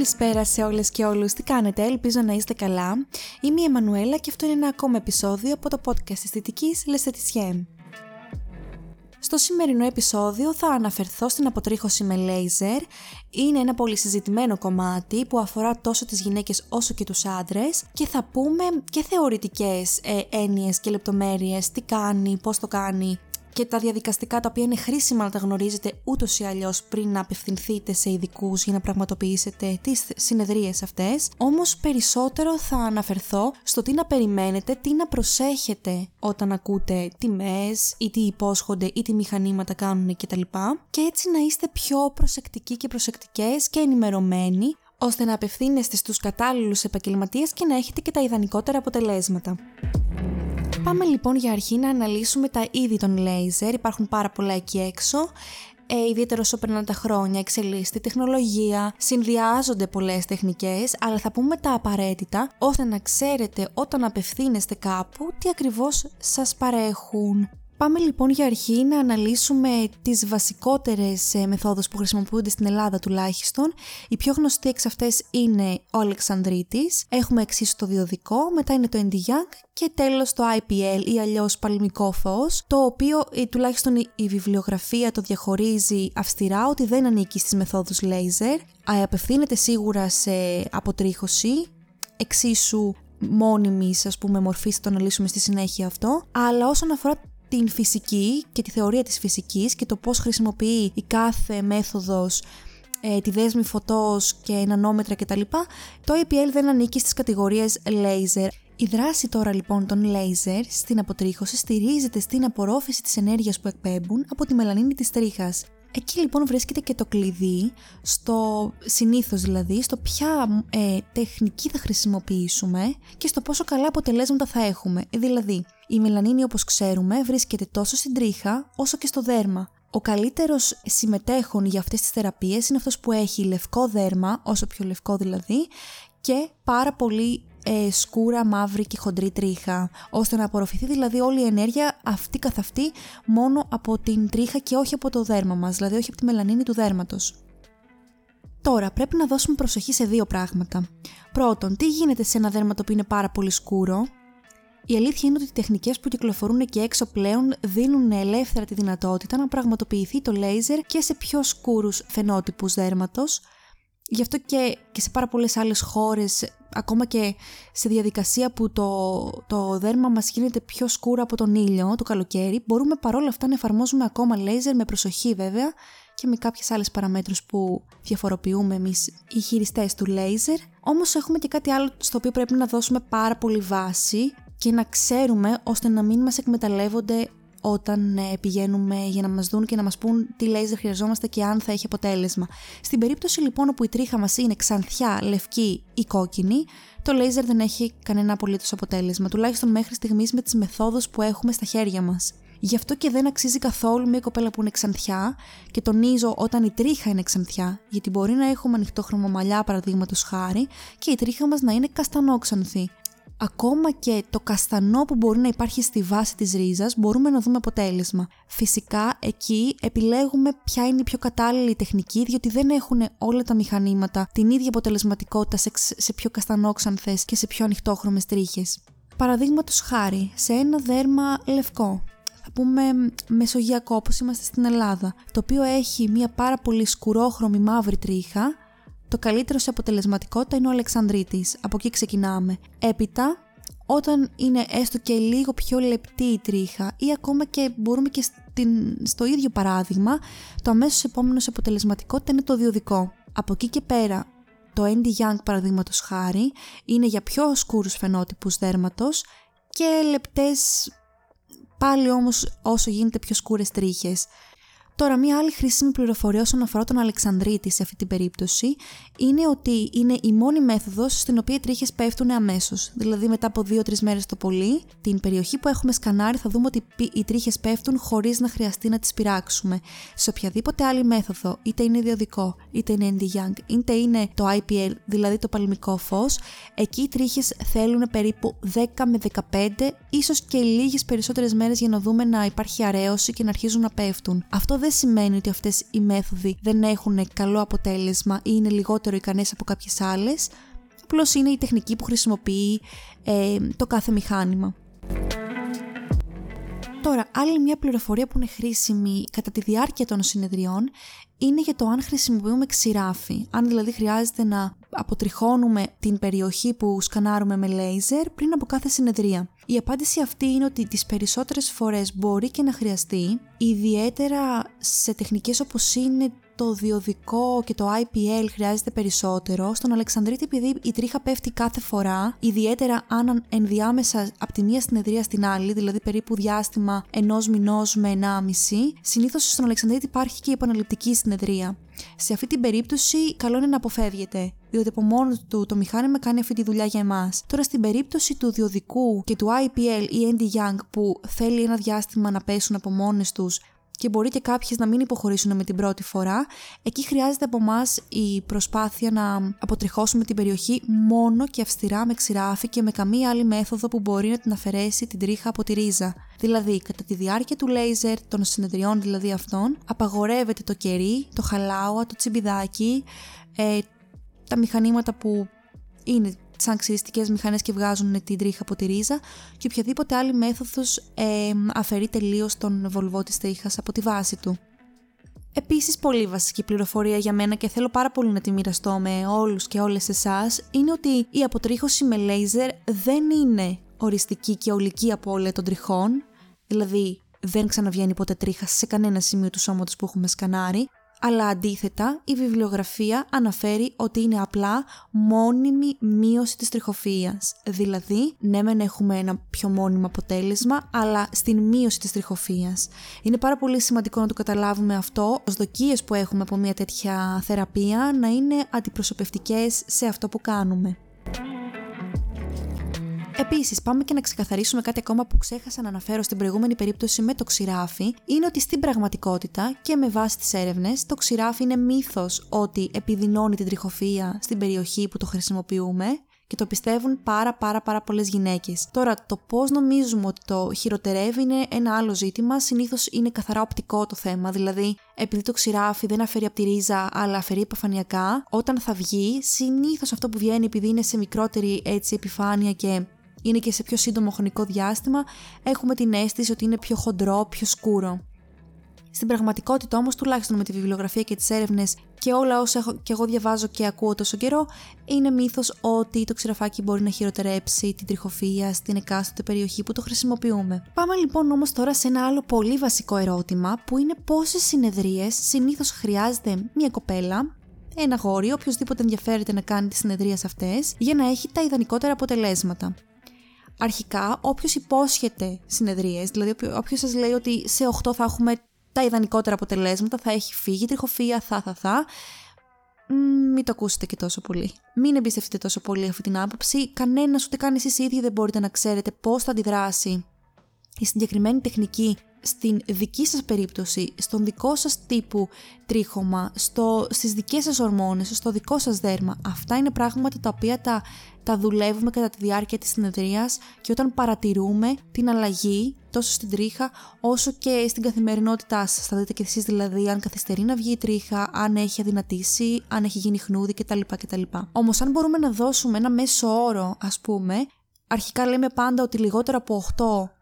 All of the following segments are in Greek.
Καλησπέρα σε όλες και όλους, τι κάνετε, ελπίζω να είστε καλά. Είμαι η Εμμανουέλα και αυτό είναι ένα ακόμα επεισόδιο από το podcast αισθητικής Λεσθετισιέ. Στο σημερινό επεισόδιο θα αναφερθώ στην αποτρίχωση με λέιζερ. Είναι ένα πολύ συζητημένο κομμάτι που αφορά τόσο τις γυναίκες όσο και τους άντρες και θα πούμε και θεωρητικές ε, έννοιες και λεπτομέρειες, τι κάνει, πώς το κάνει, και τα διαδικαστικά τα οποία είναι χρήσιμα να τα γνωρίζετε ούτως ή αλλιώς πριν να απευθυνθείτε σε ειδικούς για να πραγματοποιήσετε τις συνεδρίες αυτές. Όμως περισσότερο θα αναφερθώ στο τι να περιμένετε, τι να προσέχετε όταν ακούτε τιμές ή τι υπόσχονται ή τι μηχανήματα κάνουν κτλ. Και έτσι να είστε πιο προσεκτικοί και προσεκτικές και ενημερωμένοι ώστε να απευθύνεστε στους κατάλληλους επαγγελματίες και να έχετε και τα ιδανικότερα αποτελέσματα. Πάμε λοιπόν για αρχή να αναλύσουμε τα είδη των λέιζερ. Υπάρχουν πάρα πολλά εκεί έξω. Ε, ιδιαίτερα όσο περνάνε τα χρόνια, εξελίσσεται η τεχνολογία, συνδυάζονται πολλές τεχνικές, αλλά θα πούμε τα απαραίτητα ώστε να ξέρετε όταν απευθύνεστε κάπου τι ακριβώς σας παρέχουν. Πάμε λοιπόν για αρχή να αναλύσουμε τις βασικότερες ε, μεθόδους που χρησιμοποιούνται στην Ελλάδα τουλάχιστον. Η πιο γνωστή εξ αυτές είναι ο Αλεξανδρίτης, έχουμε εξίσου το διοδικό, μετά είναι το Young και τέλος το IPL ή αλλιώς παλμικό φως, το οποίο ε, τουλάχιστον η, βιβλιογραφία το διαχωρίζει αυστηρά ότι δεν ανήκει στις μεθόδους laser, απευθύνεται σίγουρα σε αποτρίχωση, εξίσου μόνιμης ας πούμε μορφής θα το αναλύσουμε στη συνέχεια αυτό αλλά όσον αφορά την φυσική και τη θεωρία της φυσικής και το πώς χρησιμοποιεί η κάθε μέθοδος ε, τη δέσμη φωτός και νανόμετρα κτλ. Το APL δεν ανήκει στις κατηγορίες laser. Η δράση τώρα λοιπόν των laser στην αποτρίχωση στηρίζεται στην απορρόφηση της ενέργειας που εκπέμπουν από τη μελανίνη της τρίχας. Εκεί λοιπόν βρίσκεται και το κλειδί, στο συνήθως δηλαδή, στο ποια ε, τεχνική θα χρησιμοποιήσουμε και στο πόσο καλά αποτελέσματα θα έχουμε. Δηλαδή, η μελανίνη όπως ξέρουμε βρίσκεται τόσο στην τρίχα όσο και στο δέρμα. Ο καλύτερος συμμετέχον για αυτές τις θεραπείες είναι αυτός που έχει λευκό δέρμα, όσο πιο λευκό δηλαδή, και πάρα πολύ ε, σκούρα, μαύρη και χοντρή τρίχα, ώστε να απορροφηθεί δηλαδή όλη η ενέργεια αυτή καθ' αυτή μόνο από την τρίχα και όχι από το δέρμα μας, δηλαδή όχι από τη μελανίνη του δέρματος. Τώρα, πρέπει να δώσουμε προσοχή σε δύο πράγματα. Πρώτον, τι γίνεται σε ένα δέρμα το οποίο είναι πάρα πολύ σκούρο; Η αλήθεια είναι ότι οι τεχνικές που κυκλοφορούν και έξω πλέον δίνουν ελεύθερα τη δυνατότητα να πραγματοποιηθεί το λέιζερ και σε πιο σκούρους φαινότυπους δέρματος, Γι' αυτό και, και σε πάρα πολλές άλλες χώρες, ακόμα και σε διαδικασία που το, το δέρμα μας γίνεται πιο σκούρο από τον ήλιο το καλοκαίρι, μπορούμε παρόλα αυτά να εφαρμόζουμε ακόμα λέιζερ με προσοχή βέβαια και με κάποιες άλλες παραμέτρους που διαφοροποιούμε εμείς οι χειριστές του λέιζερ. Όμως έχουμε και κάτι άλλο στο οποίο πρέπει να δώσουμε πάρα πολύ βάση και να ξέρουμε ώστε να μην μας εκμεταλλεύονται όταν ε, πηγαίνουμε για να μας δουν και να μας πούν τι λέιζερ χρειαζόμαστε και αν θα έχει αποτέλεσμα. Στην περίπτωση λοιπόν όπου η τρίχα μας είναι ξανθιά, λευκή ή κόκκινη, το λέιζερ δεν έχει κανένα απολύτως αποτέλεσμα, τουλάχιστον μέχρι στιγμής με τις μεθόδους που έχουμε στα χέρια μας. Γι' αυτό και δεν αξίζει καθόλου μια κοπέλα που είναι ξανθιά και τονίζω όταν η τρίχα είναι ξανθιά, γιατί μπορεί να έχουμε ανοιχτό χρωμομαλιά παραδείγματος χάρη και η τρίχα μας να είναι καστανόξανθη ακόμα και το καστανό που μπορεί να υπάρχει στη βάση της ρίζας μπορούμε να δούμε αποτέλεσμα. Φυσικά εκεί επιλέγουμε ποια είναι η πιο κατάλληλη τεχνική διότι δεν έχουν όλα τα μηχανήματα την ίδια αποτελεσματικότητα σε, σε πιο καστανόξανθες και σε πιο ανοιχτόχρωμες τρίχες. Παραδείγματος χάρη, σε ένα δέρμα λευκό, θα πούμε μεσογειακό όπως είμαστε στην Ελλάδα, το οποίο έχει μια πάρα πολύ σκουρόχρωμη μαύρη τρίχα το καλύτερο σε αποτελεσματικότητα είναι ο Αλεξανδρίτης. Από εκεί ξεκινάμε. Έπειτα, όταν είναι έστω και λίγο πιο λεπτή η τρίχα ή ακόμα και μπορούμε και στην, στο ίδιο παράδειγμα, το αμέσως επόμενο σε αποτελεσματικότητα είναι το διοδικό. Από εκεί και πέρα, το Andy Young παραδείγματος χάρη είναι για πιο σκούρους φαινότυπους δέρματος και λεπτές πάλι όμως όσο γίνεται πιο σκούρες τρίχες. Τώρα, μία άλλη χρήσιμη πληροφορία όσον αφορά τον Αλεξανδρίτη σε αυτή την περίπτωση είναι ότι είναι η μόνη μέθοδος στην οποία οι τρίχες πέφτουν αμέσως. Δηλαδή, μετά από 2-3 μέρες το πολύ, την περιοχή που έχουμε σκανάρει θα δούμε ότι οι τρίχες πέφτουν χωρίς να χρειαστεί να τις πειράξουμε. Σε οποιαδήποτε άλλη μέθοδο, είτε είναι ιδιωτικό, είτε είναι Andy Young, είτε είναι το IPL, δηλαδή το παλμικό φως, εκεί οι τρίχες θέλουν περίπου 10 με 15, ίσως και λίγες περισσότερες μέρες για να δούμε να υπάρχει αρέωση και να αρχίζουν να πέφτουν. Αυτό δεν δεν σημαίνει ότι αυτές οι μέθοδοι δεν έχουν καλό αποτέλεσμα ή είναι λιγότερο ικανές από κάποιες άλλες, απλώς είναι η τεχνική που χρησιμοποιεί ε, το κάθε μηχάνημα. Τώρα, άλλη μια πληροφορία που είναι χρήσιμη κατά τη διάρκεια των συνεδριών είναι για το αν χρησιμοποιούμε ξηράφι. Αν δηλαδή χρειάζεται να αποτριχώνουμε την περιοχή που σκανάρουμε με λέιζερ πριν από κάθε συνεδρία. Η απάντηση αυτή είναι ότι τις περισσότερες φορές μπορεί και να χρειαστεί, ιδιαίτερα σε τεχνικές όπως είναι το διοδικό και το IPL χρειάζεται περισσότερο. Στον Αλεξανδρίτη, επειδή η τρίχα πέφτει κάθε φορά, ιδιαίτερα αν ενδιάμεσα από τη μία συνεδρία στην άλλη, δηλαδή περίπου διάστημα ενός μηνός με ενάμιση, συνήθως στον Αλεξανδρίτη υπάρχει και η επαναληπτική συνεδρία. Σε αυτή την περίπτωση, καλό είναι να αποφεύγετε, διότι από μόνο του το μηχάνημα κάνει αυτή τη δουλειά για εμάς. Τώρα, στην περίπτωση του διοδικού και του IPL ή Andy Young που θέλει ένα διάστημα να πέσουν από μόνες τους και μπορεί και κάποιες να μην υποχωρήσουν με την πρώτη φορά, εκεί χρειάζεται από εμά η προσπάθεια να αποτριχώσουμε την περιοχή μόνο και αυστηρά με ξηράφι και με καμία άλλη μέθοδο που μπορεί να την αφαιρέσει την τρίχα από τη ρίζα. Δηλαδή, κατά τη διάρκεια του λέιζερ, των συνεδριών δηλαδή αυτών, απαγορεύεται το κερί, το χαλάουα, το τσιμπιδάκι, ε, τα μηχανήματα που είναι σαν ξυριστικές μηχανές και βγάζουν την τρίχα από τη ρίζα και οποιαδήποτε άλλη μέθοδος ε, αφαιρεί τελείως τον βολβό της τρίχας από τη βάση του. Επίσης πολύ βασική πληροφορία για μένα και θέλω πάρα πολύ να τη μοιραστώ με όλους και όλες εσάς είναι ότι η αποτρίχωση με λέιζερ δεν είναι οριστική και ολική απώλεια των τριχών, δηλαδή δεν ξαναβγαίνει ποτέ τρίχα σε κανένα σημείο του σώματος που έχουμε σκανάρει, αλλά αντίθετα η βιβλιογραφία αναφέρει ότι είναι απλά μόνιμη μείωση της τριχοφυΐας. Δηλαδή, ναι μεν έχουμε ένα πιο μόνιμο αποτέλεσμα, αλλά στην μείωση της τριχοφυΐας. Είναι πάρα πολύ σημαντικό να το καταλάβουμε αυτό, ως δοκίες που έχουμε από μια τέτοια θεραπεία να είναι αντιπροσωπευτικές σε αυτό που κάνουμε. Επίσης, πάμε και να ξεκαθαρίσουμε κάτι ακόμα που ξέχασα να αναφέρω στην προηγούμενη περίπτωση με το ξηράφι, είναι ότι στην πραγματικότητα και με βάση τις έρευνες, το ξηράφι είναι μύθος ότι επιδεινώνει την τριχοφυΐα στην περιοχή που το χρησιμοποιούμε και το πιστεύουν πάρα πάρα πάρα πολλές γυναίκες. Τώρα το πώς νομίζουμε ότι το χειροτερεύει είναι ένα άλλο ζήτημα, συνήθως είναι καθαρά οπτικό το θέμα, δηλαδή επειδή το ξηράφι δεν αφαιρεί από τη ρίζα αλλά αφαιρεί επιφανειακά, όταν θα βγει συνήθως αυτό που βγαίνει επειδή είναι σε μικρότερη έτσι επιφάνεια και είναι και σε πιο σύντομο χρονικό διάστημα, έχουμε την αίσθηση ότι είναι πιο χοντρό, πιο σκούρο. Στην πραγματικότητα όμως, τουλάχιστον με τη βιβλιογραφία και τις έρευνες και όλα όσα έχω, και εγώ διαβάζω και ακούω τόσο καιρό, είναι μύθος ότι το ξηραφάκι μπορεί να χειροτερέψει την τριχοφυΐα στην εκάστοτε περιοχή που το χρησιμοποιούμε. Πάμε λοιπόν όμως τώρα σε ένα άλλο πολύ βασικό ερώτημα που είναι πόσες συνεδρίες συνήθως χρειάζεται μια κοπέλα ένα γόρι, οποιοδήποτε ενδιαφέρεται να κάνει τις συνεδρίες αυτές, για να έχει τα ιδανικότερα αποτελέσματα αρχικά όποιος υπόσχεται συνεδρίες, δηλαδή όποιο σας λέει ότι σε 8 θα έχουμε τα ιδανικότερα αποτελέσματα, θα έχει φύγει τριχοφία, θα, θα, θα. Μην το ακούσετε και τόσο πολύ. Μην εμπιστευτείτε τόσο πολύ αυτή την άποψη. Κανένας ούτε καν εσείς ίδιοι δεν μπορείτε να ξέρετε πώς θα αντιδράσει η συγκεκριμένη τεχνική στην δική σας περίπτωση, στον δικό σας τύπου τρίχωμα, στο, στις δικές σας ορμόνες, στο δικό σας δέρμα. Αυτά είναι πράγματα τα οποία τα, τα δουλεύουμε κατά τη διάρκεια της συνεδρίας και όταν παρατηρούμε την αλλαγή τόσο στην τρίχα όσο και στην καθημερινότητά σας. Θα δείτε και εσείς δηλαδή αν καθυστερεί να βγει η τρίχα, αν έχει αδυνατήσει, αν έχει γίνει χνούδι κτλ. κτλ. Όμως αν μπορούμε να δώσουμε ένα μέσο όρο ας πούμε Αρχικά λέμε πάντα ότι λιγότερο από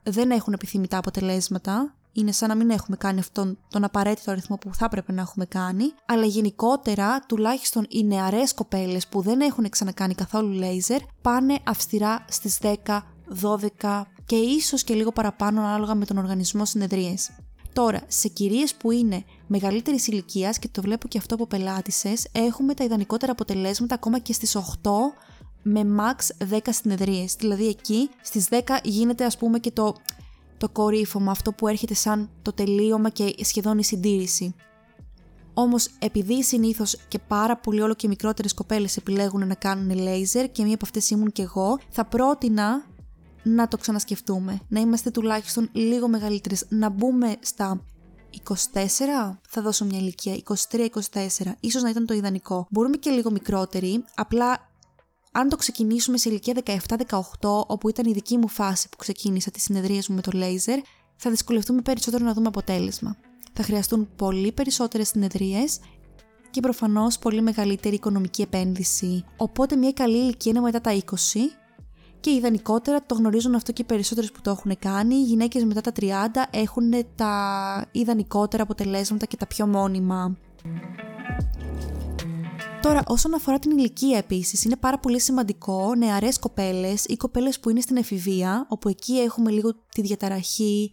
8 δεν έχουν επιθυμητά αποτελέσματα. Είναι σαν να μην έχουμε κάνει αυτόν τον απαραίτητο αριθμό που θα έπρεπε να έχουμε κάνει. Αλλά γενικότερα, τουλάχιστον οι νεαρές κοπέλες που δεν έχουν ξανακάνει καθόλου λέιζερ, πάνε αυστηρά στις 10, 12 και ίσως και λίγο παραπάνω ανάλογα με τον οργανισμό συνεδρίες. Τώρα, σε κυρίες που είναι μεγαλύτερης ηλικίας και το βλέπω και αυτό από πελάτησες, έχουμε τα ιδανικότερα αποτελέσματα ακόμα και στις 8 με max 10 συνεδρίες. Δηλαδή εκεί στις 10 γίνεται ας πούμε και το, το κορύφωμα, αυτό που έρχεται σαν το τελείωμα και σχεδόν η συντήρηση. Όμως επειδή συνήθως και πάρα πολύ όλο και μικρότερες κοπέλες επιλέγουν να κάνουν λέιζερ και μία από αυτές ήμουν και εγώ, θα πρότεινα να το ξανασκεφτούμε, να είμαστε τουλάχιστον λίγο μεγαλύτερες, να μπούμε στα 24, θα δώσω μια ηλικία, 23-24, ίσως να ήταν το ιδανικό. Μπορούμε και λίγο μικρότεροι, απλά αν το ξεκινήσουμε σε ηλικία 17-18, όπου ήταν η δική μου φάση που ξεκίνησα τις συνεδρίες μου με το λέιζερ, θα δυσκολευτούμε περισσότερο να δούμε αποτέλεσμα. θα χρειαστούν πολύ περισσότερες συνεδρίες και προφανώς πολύ μεγαλύτερη οικονομική επένδυση. Οπότε μια καλή ηλικία είναι μετά τα 20 και ιδανικότερα το γνωρίζουν αυτό και οι περισσότερες που το έχουν κάνει. Οι γυναίκες μετά τα 30 έχουν τα ιδανικότερα αποτελέσματα και τα πιο μόνιμα. Τώρα, όσον αφορά την ηλικία επίσης, είναι πάρα πολύ σημαντικό νεαρές κοπέλες ή κοπέλες που είναι στην εφηβεία, όπου εκεί έχουμε λίγο τη διαταραχή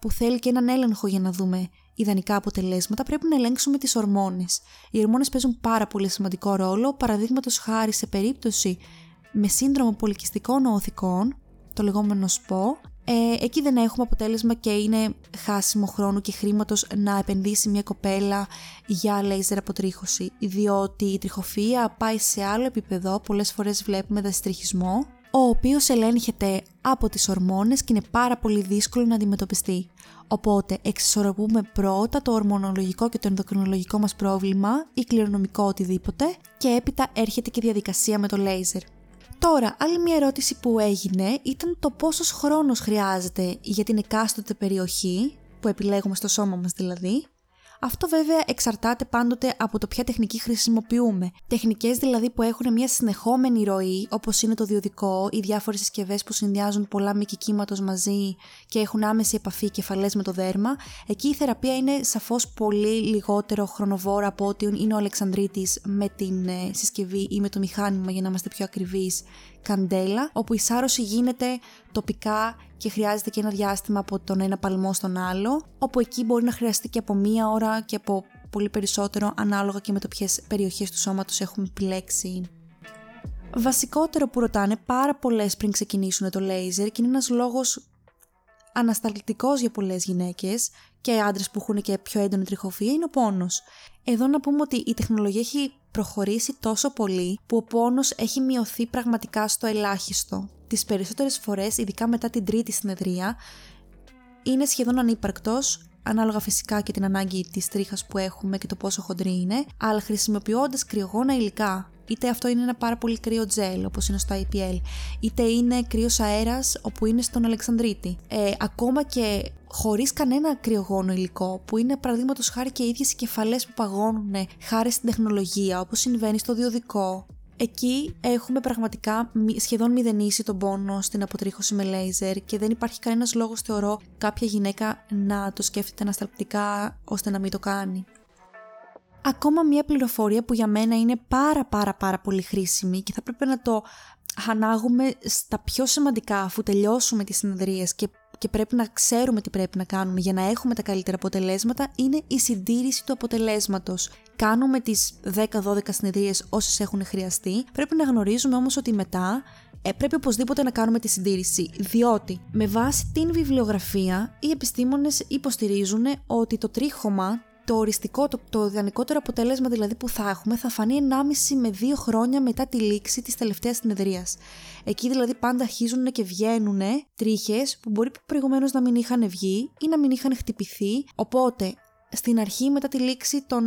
που θέλει και έναν έλεγχο για να δούμε ιδανικά αποτελέσματα, πρέπει να ελέγξουμε τις ορμόνες. Οι ορμόνες παίζουν πάρα πολύ σημαντικό ρόλο, παραδείγματος χάρη σε περίπτωση με σύνδρομο πολικιστικών οθικών, το λεγόμενο ΣΠΟ, ε, εκεί δεν έχουμε αποτέλεσμα και είναι χάσιμο χρόνο και χρήματος να επενδύσει μια κοπέλα για λέιζερ αποτρίχωση, διότι η τριχοφυΐα πάει σε άλλο επίπεδο, πολλές φορές βλέπουμε δαστριχισμό, ο οποίος ελέγχεται από τις ορμόνες και είναι πάρα πολύ δύσκολο να αντιμετωπιστεί. Οπότε εξισορροπούμε πρώτα το ορμονολογικό και το ενδοκρινολογικό μας πρόβλημα ή κληρονομικό οτιδήποτε και έπειτα έρχεται και διαδικασία με το λέιζερ. Τώρα, άλλη μια ερώτηση που έγινε ήταν το πόσος χρόνος χρειάζεται για την εκάστοτε περιοχή, που επιλέγουμε στο σώμα μας δηλαδή, αυτό βέβαια εξαρτάται πάντοτε από το ποια τεχνική χρησιμοποιούμε. Τεχνικές δηλαδή που έχουν μια συνεχόμενη ροή, όπως είναι το διοδικό ή διάφορες συσκευές που συνδυάζουν πολλά μήκη κύματος μαζί και έχουν άμεση επαφή κεφαλές με το δέρμα, εκεί η θεραπεία είναι σαφώς πολύ λιγότερο χρονοβόρα από ότι είναι ο Αλεξανδρήτη με την ε, συσκευή ή με το μηχάνημα για να είμαστε πιο ακριβείς καντέλα, όπου η σάρωση γίνεται τοπικά και χρειάζεται και ένα διάστημα από τον ένα παλμό στον άλλο, όπου εκεί μπορεί να χρειαστεί και από μία ώρα και από πολύ περισσότερο ανάλογα και με το ποιες περιοχές του σώματος έχουμε επιλέξει. Βασικότερο που ρωτάνε πάρα πολλές πριν ξεκινήσουν το λέιζερ και είναι ένας λόγος ανασταλτικός για πολλές γυναίκες και άντρες που έχουν και πιο έντονη τριχοφία είναι ο πόνος. Εδώ να πούμε ότι η τεχνολογία έχει προχωρήσει τόσο πολύ που ο πόνος έχει μειωθεί πραγματικά στο ελάχιστο. Τις περισσότερες φορές, ειδικά μετά την τρίτη συνεδρία, είναι σχεδόν ανύπαρκτος, ανάλογα φυσικά και την ανάγκη της τρίχας που έχουμε και το πόσο χοντρή είναι, αλλά χρησιμοποιώντας κρυογόνα υλικά, είτε αυτό είναι ένα πάρα πολύ κρύο τζέλ όπως είναι στο IPL, είτε είναι κρύος αέρας όπου είναι στον Αλεξανδρίτη. Ε, ακόμα και χωρίς κανένα κρυογόνο υλικό που είναι παραδείγματος χάρη και οι ίδιες οι κεφαλές που παγώνουν χάρη στην τεχνολογία όπως συμβαίνει στο διοδικό Εκεί έχουμε πραγματικά σχεδόν μηδενίσει τον πόνο στην αποτρίχωση με λέιζερ και δεν υπάρχει κανένας λόγος θεωρώ κάποια γυναίκα να το σκέφτεται ανασταλπτικά ώστε να μην το κάνει. Ακόμα μια πληροφορία που για μένα είναι πάρα πάρα πάρα πολύ χρήσιμη και θα πρέπει να το ανάγουμε στα πιο σημαντικά αφού τελειώσουμε τις συνεδρίες και, και πρέπει να ξέρουμε τι πρέπει να κάνουμε για να έχουμε τα καλύτερα αποτελέσματα είναι η συντήρηση του αποτελέσματος. Κάνουμε τις 10-12 συνεδρίες όσες έχουν χρειαστεί, πρέπει να γνωρίζουμε όμως ότι μετά ε, πρέπει οπωσδήποτε να κάνουμε τη συντήρηση, διότι με βάση την βιβλιογραφία οι επιστήμονες υποστηρίζουν ότι το τρίχωμα το οριστικό, το, το ιδανικότερο αποτέλεσμα δηλαδή που θα έχουμε θα φανεί 1,5 με 2 χρόνια μετά τη λήξη της τελευταίας συνεδρίας. Εκεί δηλαδή πάντα αρχίζουν και βγαίνουν τρίχες που μπορεί προηγουμένως να μην είχαν βγει ή να μην είχαν χτυπηθεί, οπότε στην αρχή μετά τη λήξη των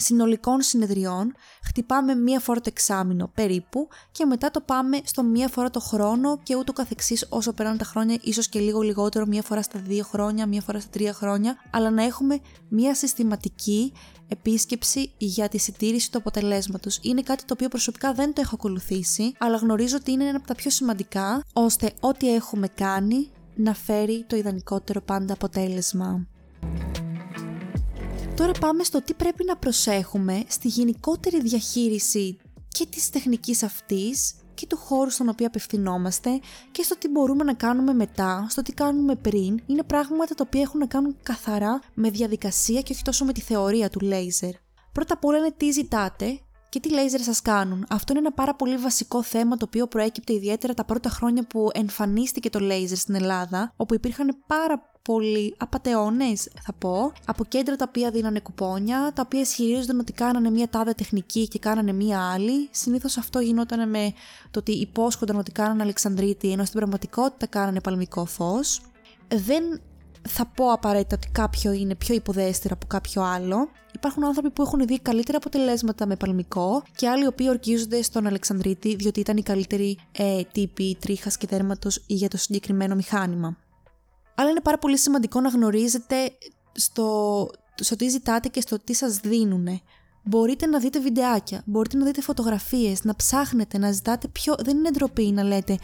συνολικών συνεδριών χτυπάμε μία φορά το εξάμεινο περίπου και μετά το πάμε στο μία φορά το χρόνο και ούτω καθεξής όσο περνάνε τα χρόνια, ίσως και λίγο λιγότερο, μία φορά στα δύο χρόνια, μία φορά στα τρία χρόνια, αλλά να έχουμε μία συστηματική επίσκεψη για τη συντήρηση του αποτελέσματος. Είναι κάτι το οποίο προσωπικά δεν το έχω ακολουθήσει, αλλά γνωρίζω ότι είναι ένα από τα πιο σημαντικά, ώστε ό,τι έχουμε κάνει να φέρει το ιδανικότερο πάντα αποτέλεσμα. Τώρα πάμε στο τι πρέπει να προσέχουμε στη γενικότερη διαχείριση και της τεχνικής αυτής και του χώρου στον οποίο απευθυνόμαστε και στο τι μπορούμε να κάνουμε μετά, στο τι κάνουμε πριν, είναι πράγματα τα οποία έχουν να κάνουν καθαρά με διαδικασία και όχι τόσο με τη θεωρία του λέιζερ. Πρώτα απ' όλα είναι τι ζητάτε και τι λέιζερ σας κάνουν. Αυτό είναι ένα πάρα πολύ βασικό θέμα το οποίο προέκυπτε ιδιαίτερα τα πρώτα χρόνια που εμφανίστηκε το λέιζερ στην Ελλάδα, όπου υπήρχαν πάρα πολλοί απαταιώνες, θα πω, από κέντρα τα οποία δίνανε κουπόνια, τα οποία ισχυρίζονταν ότι κάνανε μία τάδε τεχνική και κάνανε μία άλλη. Συνήθως αυτό γινόταν με το ότι υπόσχονταν ότι κάνανε Αλεξανδρίτη, ενώ στην πραγματικότητα κάνανε παλμικό φως. Δεν θα πω απαραίτητα ότι κάποιο είναι πιο υποδέστερο από κάποιο άλλο. Υπάρχουν άνθρωποι που έχουν δει καλύτερα αποτελέσματα με παλμικό και άλλοι οι οποίοι ορκίζονται στον Αλεξανδρίτη διότι ήταν οι καλύτεροι ε, τύποι τρίχας και δέρματος για το συγκεκριμένο μηχάνημα αλλά είναι πάρα πολύ σημαντικό να γνωρίζετε στο, στο τι ζητάτε και στο τι σας δίνουν. Μπορείτε να δείτε βιντεάκια, μπορείτε να δείτε φωτογραφίες, να ψάχνετε, να ζητάτε πιο... Δεν είναι ντροπή να λέτε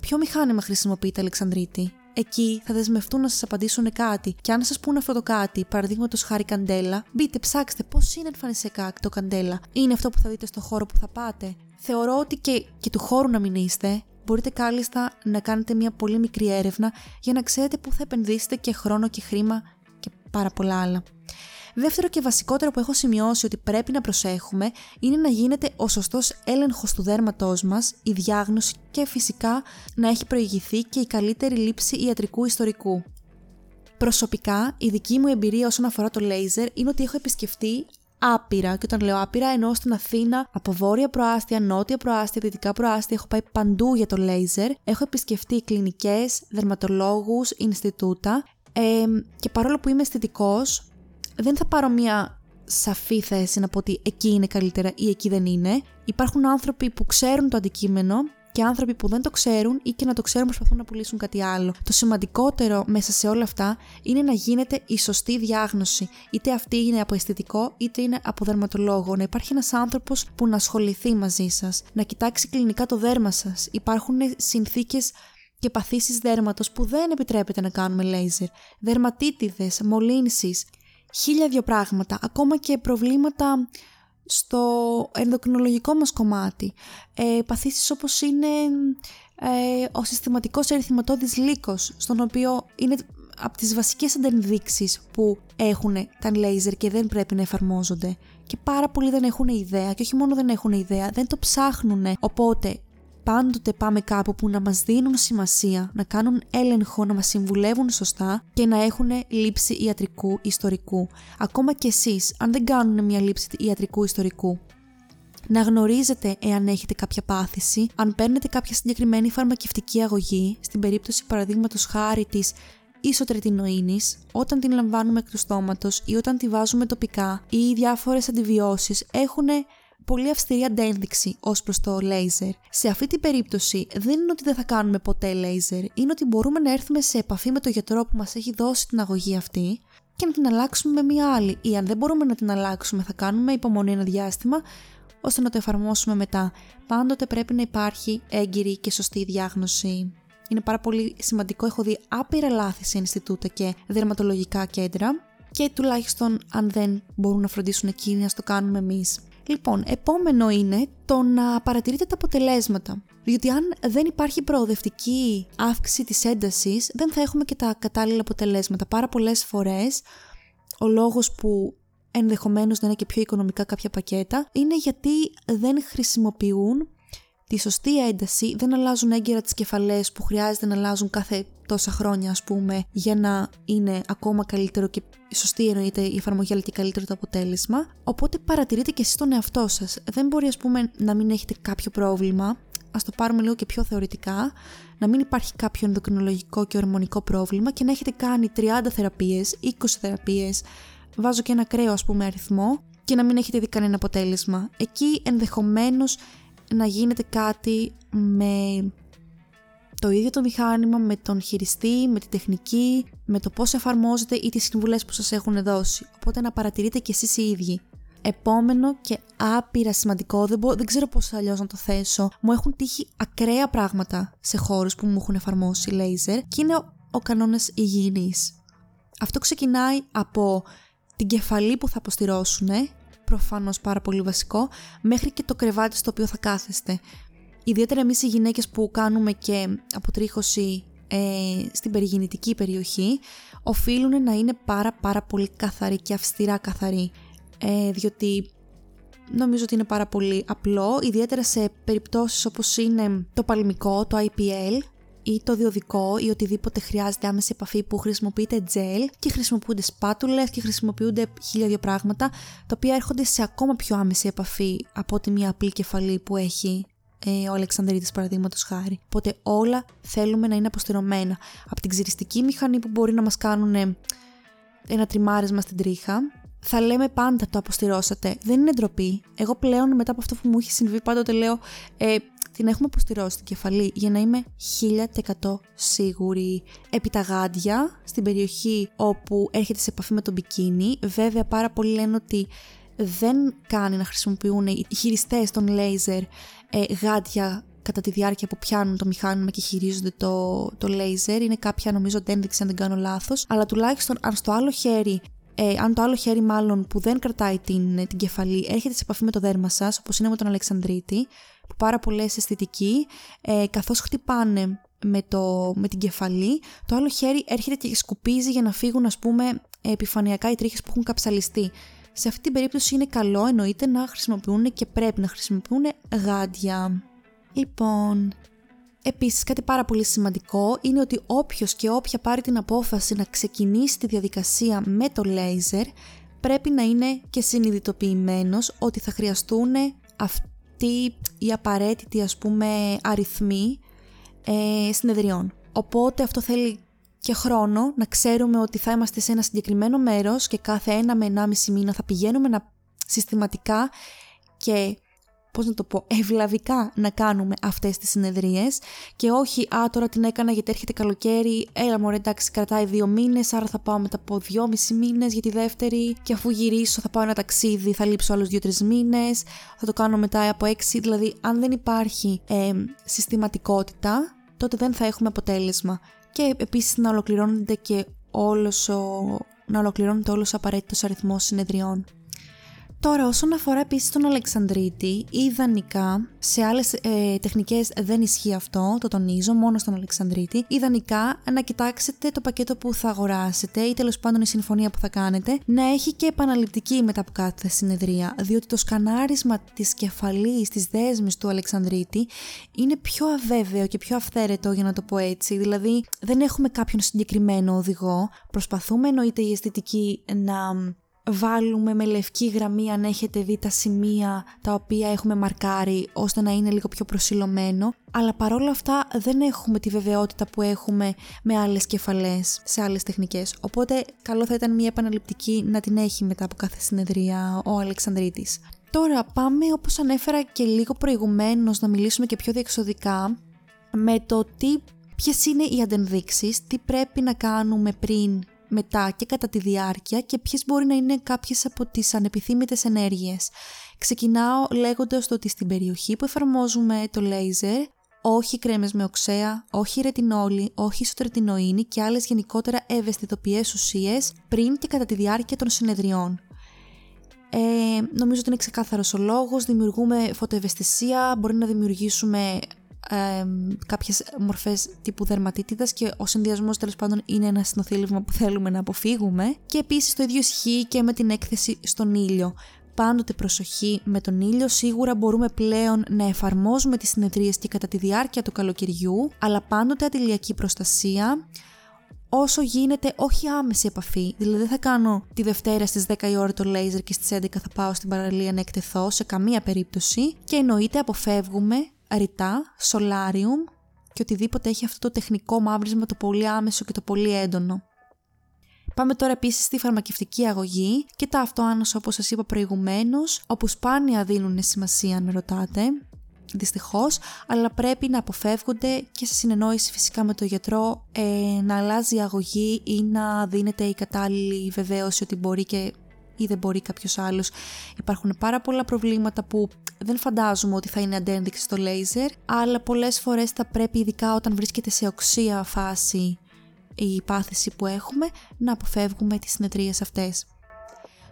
ποιο μηχάνημα χρησιμοποιείτε Αλεξανδρίτη; Εκεί θα δεσμευτούν να σας απαντήσουν κάτι. Και αν σας πούνε αυτό το κάτι, παραδείγματος χάρη καντέλα, μπείτε, ψάξτε πώς είναι εμφανισιακά το καντέλα. Είναι αυτό που θα δείτε στο χώρο που θα πάτε. Θεωρώ ότι και, και του χώρου να μην είστε, μπορείτε κάλλιστα να κάνετε μια πολύ μικρή έρευνα για να ξέρετε πού θα επενδύσετε και χρόνο και χρήμα και πάρα πολλά άλλα. Δεύτερο και βασικότερο που έχω σημειώσει ότι πρέπει να προσέχουμε είναι να γίνεται ο σωστός έλεγχος του δέρματός μας, η διάγνωση και φυσικά να έχει προηγηθεί και η καλύτερη λήψη ιατρικού ιστορικού. Προσωπικά, η δική μου εμπειρία όσον αφορά το λέιζερ είναι ότι έχω επισκεφτεί άπειρα. Και όταν λέω άπειρα, εννοώ στην Αθήνα από βόρεια προάστια, νότια προάστια, δυτικά προάστια. Έχω πάει παντού για το λέιζερ. Έχω επισκεφτεί κλινικές, δερματολόγους, Ινστιτούτα. Ε, και παρόλο που είμαι αισθητικός, δεν θα πάρω μια σαφή θέση να πω ότι εκεί είναι καλύτερα ή εκεί δεν είναι. Υπάρχουν άνθρωποι που ξέρουν το αντικείμενο και άνθρωποι που δεν το ξέρουν ή και να το ξέρουν προσπαθούν να πουλήσουν κάτι άλλο. Το σημαντικότερο μέσα σε όλα αυτά είναι να γίνεται η σωστή διάγνωση. Είτε αυτή είναι από αισθητικό είτε είναι από δερματολόγο. Να υπάρχει ένας άνθρωπος που να ασχοληθεί μαζί σας, να κοιτάξει κλινικά το δέρμα σας. Υπάρχουν συνθήκες και παθήσεις δέρματος που δεν επιτρέπεται να κάνουμε λέιζερ, δερματίτιδες, μολύνσεις, χίλια δυο πράγματα, ακόμα και προβλήματα στο ενδοκρινολογικό μας κομμάτι. Ε, παθήσεις όπως είναι ε, ο συστηματικός ερυθυματώδης λύκος, στον οποίο είναι από τις βασικές αντενδείξεις που έχουν τα λέιζερ και δεν πρέπει να εφαρμόζονται. Και πάρα πολλοί δεν έχουν ιδέα και όχι μόνο δεν έχουν ιδέα, δεν το ψάχνουν. Οπότε πάντοτε πάμε κάπου που να μας δίνουν σημασία, να κάνουν έλεγχο, να μας συμβουλεύουν σωστά και να έχουν λήψη ιατρικού ιστορικού. Ακόμα και εσείς, αν δεν κάνουν μια λήψη ιατρικού ιστορικού, να γνωρίζετε εάν έχετε κάποια πάθηση, αν παίρνετε κάποια συγκεκριμένη φαρμακευτική αγωγή, στην περίπτωση παραδείγματος χάρη της ισοτρετινοίνης, όταν την λαμβάνουμε εκ του στόματος ή όταν τη βάζουμε τοπικά ή διάφορες αντιβιώσεις έχουν πολύ αυστηρή αντένδειξη ως προς το λέιζερ. Σε αυτή την περίπτωση δεν είναι ότι δεν θα κάνουμε ποτέ λέιζερ, είναι ότι μπορούμε να έρθουμε σε επαφή με τον γιατρό που μας έχει δώσει την αγωγή αυτή και να την αλλάξουμε με μία άλλη. Ή αν δεν μπορούμε να την αλλάξουμε, θα κάνουμε υπομονή ένα διάστημα ώστε να το εφαρμόσουμε μετά. Πάντοτε πρέπει να υπάρχει έγκυρη και σωστή διάγνωση. Είναι πάρα πολύ σημαντικό. Έχω δει άπειρα λάθη σε Ινστιτούτα και δερματολογικά κέντρα και τουλάχιστον αν δεν μπορούν να φροντίσουν εκείνοι, να το κάνουμε εμείς. Λοιπόν, επόμενο είναι το να παρατηρείτε τα αποτελέσματα. Διότι αν δεν υπάρχει προοδευτική αύξηση της έντασης, δεν θα έχουμε και τα κατάλληλα αποτελέσματα. Πάρα πολλές φορές ο λόγος που ενδεχομένως να είναι και πιο οικονομικά κάποια πακέτα είναι γιατί δεν χρησιμοποιούν τη σωστή ένταση, δεν αλλάζουν έγκαιρα τις κεφαλές που χρειάζεται να αλλάζουν κάθε τόσα χρόνια ας πούμε για να είναι ακόμα καλύτερο και σωστή εννοείται η εφαρμογή αλλά και καλύτερο το αποτέλεσμα. Οπότε παρατηρείτε και εσείς τον εαυτό σας. Δεν μπορεί ας πούμε να μην έχετε κάποιο πρόβλημα, ας το πάρουμε λίγο και πιο θεωρητικά, να μην υπάρχει κάποιο ενδοκρινολογικό και ορμονικό πρόβλημα και να έχετε κάνει 30 θεραπείες, 20 θεραπείες, βάζω και ένα κρέο ας πούμε αριθμό και να μην έχετε δει κανένα αποτέλεσμα. Εκεί ενδεχομένως να γίνεται κάτι με το ίδιο το μηχάνημα, με τον χειριστή, με την τεχνική, με το πώς εφαρμόζεται ή τις συμβουλές που σας έχουν δώσει. Οπότε να παρατηρείτε κι εσείς οι ίδιοι. Επόμενο και άπειρα σημαντικό, δεν, δεν ξέρω πώς αλλιώς να το θέσω, μου έχουν τύχει ακραία πράγματα σε χώρους που μου έχουν εφαρμόσει λέιζερ και είναι ο, ο κανόνας υγιεινής. Αυτό ξεκινάει από την κεφαλή που θα αποστηρώσουν, προφανώς πάρα πολύ βασικό, μέχρι και το κρεβάτι στο οποίο θα κάθεστε. Ιδιαίτερα εμείς οι γυναίκες που κάνουμε και αποτρίχωση ε, στην περιγυννητική περιοχή, οφείλουν να είναι πάρα πάρα πολύ καθαροί και αυστηρά καθαροί. Ε, διότι νομίζω ότι είναι πάρα πολύ απλό, ιδιαίτερα σε περιπτώσεις όπως είναι το παλμικό, το IPL, ή το διοδικό ή οτιδήποτε χρειάζεται άμεση επαφή που χρησιμοποιείται τζέλ και χρησιμοποιούνται σπάτουλες και χρησιμοποιούνται χίλια δύο πράγματα τα οποία έρχονται σε ακόμα πιο άμεση επαφή από ότι μια απλή κεφαλή που έχει ε, ο Αλεξανδρίτης παραδείγματος χάρη. Οπότε όλα θέλουμε να είναι αποστηρωμένα. Από την ξυριστική μηχανή που μπορεί να μας κάνουν ένα τριμάρισμα στην τρίχα, θα λέμε πάντα το αποστηρώσατε. Δεν είναι ντροπή. Εγώ πλέον μετά από αυτό που μου έχει συμβεί πάντοτε λέω ε, την έχουμε αποστηρώσει στην κεφαλή για να είμαι 1000% σίγουρη. Επί τα γάντια, στην περιοχή όπου έρχεται σε επαφή με τον μπικίνι, βέβαια πάρα πολλοί λένε ότι δεν κάνει να χρησιμοποιούν οι χειριστές των λέιζερ ε, γάντια κατά τη διάρκεια που πιάνουν το μηχάνημα και χειρίζονται το, το laser. Είναι κάποια νομίζω ένδειξη αν δεν κάνω λάθος. Αλλά τουλάχιστον αν στο άλλο χέρι ε, αν το άλλο χέρι μάλλον που δεν κρατάει την, την κεφαλή έρχεται σε επαφή με το δέρμα σας, όπως είναι με τον Αλεξανδρίτη, που πάρα πολλές αισθητικοί, ε, καθώς χτυπάνε με, το, με την κεφαλή, το άλλο χέρι έρχεται και σκουπίζει για να φύγουν ας πούμε επιφανειακά οι τρίχες που έχουν καψαλιστεί. Σε αυτή την περίπτωση είναι καλό εννοείται να χρησιμοποιούν και πρέπει να χρησιμοποιούν γάντια. Λοιπόν, Επίσης κάτι πάρα πολύ σημαντικό είναι ότι όποιος και όποια πάρει την απόφαση να ξεκινήσει τη διαδικασία με το λέιζερ πρέπει να είναι και συνειδητοποιημένος ότι θα χρειαστούν αυτοί οι απαραίτητοι ας πούμε αριθμοί ε, συνεδριών. Οπότε αυτό θέλει και χρόνο να ξέρουμε ότι θα είμαστε σε ένα συγκεκριμένο μέρος και κάθε ένα με ενάμιση μήνα θα πηγαίνουμε να συστηματικά και πώς να το πω, ευλαβικά να κάνουμε αυτές τις συνεδρίες και όχι «Α, τώρα την έκανα γιατί έρχεται καλοκαίρι, έλα μωρέ εντάξει κρατάει δύο μήνες, άρα θα πάω μετά από δυόμισι μήνες για τη δεύτερη και αφού γυρίσω θα πάω ένα ταξίδι, θα λείψω άλλους δύο-τρεις μήνες, θα το κάνω μετά από έξι». Δηλαδή αν δεν υπάρχει ε, συστηματικότητα τότε δεν θα έχουμε αποτέλεσμα και επίσης να ολοκληρώνεται και όλος ο, να ολοκληρώνεται όλος ο απαραίτητος αριθμός συνεδριών. Τώρα, όσον αφορά επίσης τον Αλεξανδρίτη, ιδανικά σε άλλες ε, τεχνικές δεν ισχύει αυτό, το τονίζω, μόνο στον Αλεξανδρίτη. Ιδανικά να κοιτάξετε το πακέτο που θα αγοράσετε ή τέλος πάντων η συμφωνία που θα κάνετε να έχει και επαναληπτική μετά από κάθε συνεδρία, διότι το σκανάρισμα της κεφαλής, της δέσμης του Αλεξανδρίτη είναι πιο αβέβαιο και πιο αυθαίρετο, για να το πω έτσι. Δηλαδή, δεν έχουμε κάποιον συγκεκριμένο οδηγό. Προσπαθούμε εννοείται η αισθητική να βάλουμε με λευκή γραμμή αν έχετε δει τα σημεία τα οποία έχουμε μαρκάρει ώστε να είναι λίγο πιο προσιλωμένο αλλά παρόλα αυτά δεν έχουμε τη βεβαιότητα που έχουμε με άλλες κεφαλές σε άλλες τεχνικές οπότε καλό θα ήταν μια επαναληπτική να την έχει μετά από κάθε συνεδρία ο Αλεξανδρίτης. Τώρα πάμε όπως ανέφερα και λίγο προηγουμένως να μιλήσουμε και πιο διεξοδικά με το τι ποιες είναι οι αντενδείξεις, τι πρέπει να κάνουμε πριν μετά και κατά τη διάρκεια και ποιες μπορεί να είναι κάποιες από τις ανεπιθύμητες ενέργειες. Ξεκινάω λέγοντας το ότι στην περιοχή που εφαρμόζουμε το λέιζερ όχι κρέμες με οξέα, όχι ρετινόλη, όχι ισοτρετινοίνη και άλλες γενικότερα ευαισθητοποιές ουσίες πριν και κατά τη διάρκεια των συνεδριών. Ε, νομίζω ότι είναι ξεκάθαρος ο λόγος, δημιουργούμε φωτοευαισθησία, μπορεί να δημιουργήσουμε ε, κάποιες μορφές τύπου δερματίτιδας και ο συνδυασμός τέλος πάντων είναι ένα συνοθήλευμα που θέλουμε να αποφύγουμε και επίσης το ίδιο ισχύει και με την έκθεση στον ήλιο. Πάντοτε προσοχή με τον ήλιο, σίγουρα μπορούμε πλέον να εφαρμόζουμε τις συνεδρίες και κατά τη διάρκεια του καλοκαιριού, αλλά πάντοτε αντιλιακή προστασία, όσο γίνεται όχι άμεση επαφή. Δηλαδή δεν θα κάνω τη Δευτέρα στις 10 η ώρα το λέιζερ και στις 11 θα πάω στην παραλία να εκτεθώ σε καμία περίπτωση και εννοείται αποφεύγουμε ρητά, solarium και οτιδήποτε έχει αυτό το τεχνικό μαύρισμα το πολύ άμεσο και το πολύ έντονο. Πάμε τώρα επίσης στη φαρμακευτική αγωγή και τα αυτοάνωσα όπως σας είπα προηγουμένως, όπου σπάνια δίνουν σημασία αν με ρωτάτε, δυστυχώς, αλλά πρέπει να αποφεύγονται και σε συνεννόηση φυσικά με το γιατρό ε, να αλλάζει η αγωγή ή να δίνεται η κατάλληλη βεβαίωση ότι μπορεί και ή δεν μπορεί κάποιος άλλος. Υπάρχουν πάρα πολλά προβλήματα που δεν φαντάζομαι ότι θα είναι αντένδειξη στο λέιζερ, αλλά πολλές φορές θα πρέπει ειδικά όταν βρίσκεται σε οξία φάση η πάθηση που έχουμε να αποφεύγουμε τις συνεδρίες αυτές.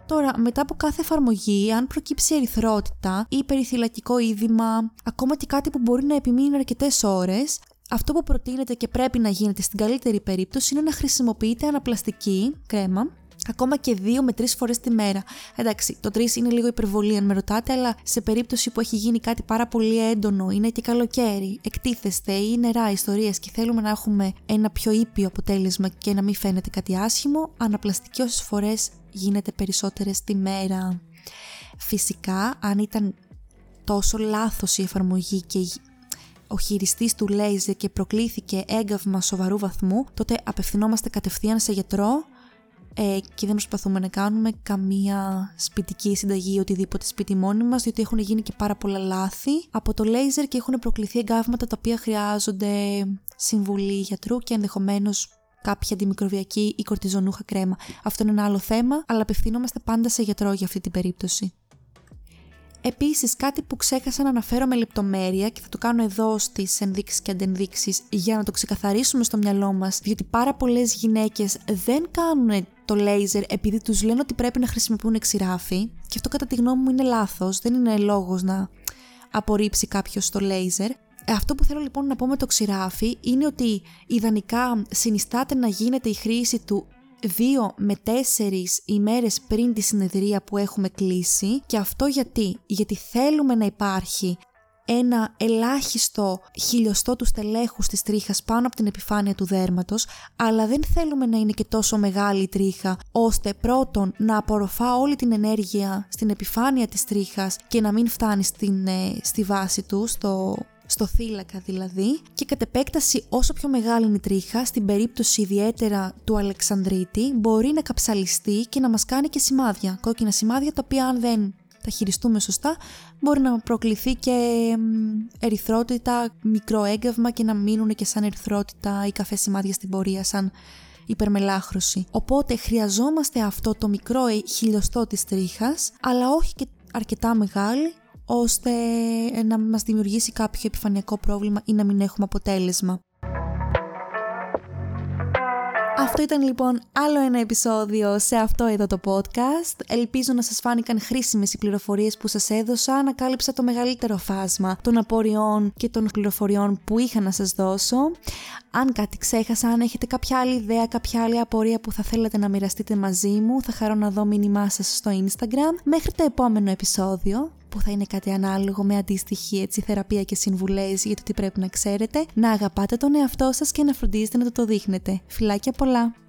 Τώρα, μετά από κάθε εφαρμογή, αν προκύψει ερυθρότητα ή περιθυλακικό είδημα, ακόμα και κάτι που μπορεί να επιμείνει αρκετές ώρες, αυτό που προτείνεται και πρέπει να γίνεται στην καλύτερη περίπτωση είναι να χρησιμοποιείτε αναπλαστική κρέμα ακόμα και δύο με τρεις φορές τη μέρα. Εντάξει, το τρεις είναι λίγο υπερβολή αν με ρωτάτε, αλλά σε περίπτωση που έχει γίνει κάτι πάρα πολύ έντονο, είναι και καλοκαίρι, εκτίθεστε ή νερά ιστορίες και θέλουμε να έχουμε ένα πιο ήπιο αποτέλεσμα και να μην φαίνεται κάτι άσχημο, αναπλαστική όσες φορές γίνεται περισσότερες τη μέρα. Φυσικά, αν ήταν τόσο λάθος η εφαρμογή και ο χειριστής του λέιζε και προκλήθηκε έγκαυμα σοβαρού βαθμού, τότε απευθυνόμαστε κατευθείαν σε γιατρό ε, και δεν προσπαθούμε να κάνουμε καμία σπιτική συνταγή ή οτιδήποτε σπίτι μόνοι μας, διότι έχουν γίνει και πάρα πολλά λάθη από το λέιζερ και έχουν προκληθεί εγκάβματα τα οποία χρειάζονται συμβουλή γιατρού και ενδεχομένως κάποια αντιμικροβιακή ή κορτιζονούχα κρέμα. Αυτό είναι ένα άλλο θέμα, αλλά απευθυνόμαστε πάντα σε γιατρό για αυτή την περίπτωση. Επίσης, κάτι που ξέχασα να αναφέρω με λεπτομέρεια και θα το κάνω εδώ στις ενδείξεις και αντενδείξεις για να το ξεκαθαρίσουμε στο μυαλό μας, διότι πάρα πολλές γυναίκες δεν κάνουν το λέιζερ επειδή τους λένε ότι πρέπει να χρησιμοποιούν εξηράφη. Και αυτό, κατά τη γνώμη μου, είναι λάθος. Δεν είναι λόγος να απορρίψει κάποιος το λέιζερ. Αυτό που θέλω λοιπόν να πω με το ξηράφι είναι ότι ιδανικά συνιστάται να γίνεται η χρήση του δύο με τέσσερις ημέρες πριν τη συνεδρία που έχουμε κλείσει. Και αυτό γιατί, γιατί θέλουμε να υπάρχει ένα ελάχιστο χιλιοστό τους στελέχους της τρίχας πάνω από την επιφάνεια του δέρματος, αλλά δεν θέλουμε να είναι και τόσο μεγάλη η τρίχα, ώστε πρώτον να απορροφά όλη την ενέργεια στην επιφάνεια της τρίχας και να μην φτάνει στην, ε, στη βάση του, στο στο θύλακα δηλαδή και κατ' επέκταση όσο πιο μεγάλη είναι η τρίχα, στην περίπτωση ιδιαίτερα του Αλεξανδρίτη, μπορεί να καψαλιστεί και να μας κάνει και σημάδια, κόκκινα σημάδια τα οποία αν δεν τα χειριστούμε σωστά μπορεί να προκληθεί και ερυθρότητα, μικρό έγκαυμα και να μείνουν και σαν ερυθρότητα ή καφέ σημάδια στην πορεία σαν υπερμελάχρωση. Οπότε χρειαζόμαστε αυτό το μικρό χιλιοστό της τρίχας αλλά όχι και αρκετά μεγάλη ώστε να μας δημιουργήσει κάποιο επιφανειακό πρόβλημα ή να μην έχουμε αποτέλεσμα. Αυτό ήταν λοιπόν άλλο ένα επεισόδιο σε αυτό εδώ το podcast. Ελπίζω να σας φάνηκαν χρήσιμες οι πληροφορίες που σας έδωσα. Ανακάλυψα το μεγαλύτερο φάσμα των απορριών και των πληροφοριών που είχα να σας δώσω. Αν κάτι ξέχασα, αν έχετε κάποια άλλη ιδέα, κάποια άλλη απορία που θα θέλετε να μοιραστείτε μαζί μου, θα χαρώ να δω μήνυμά σας στο Instagram. Μέχρι το επόμενο επεισόδιο, που θα είναι κάτι ανάλογο με αντίστοιχη έτσι, θεραπεία και συμβουλές για το τι πρέπει να ξέρετε, να αγαπάτε τον εαυτό σας και να φροντίζετε να το το δείχνετε. Φιλάκια πολλά!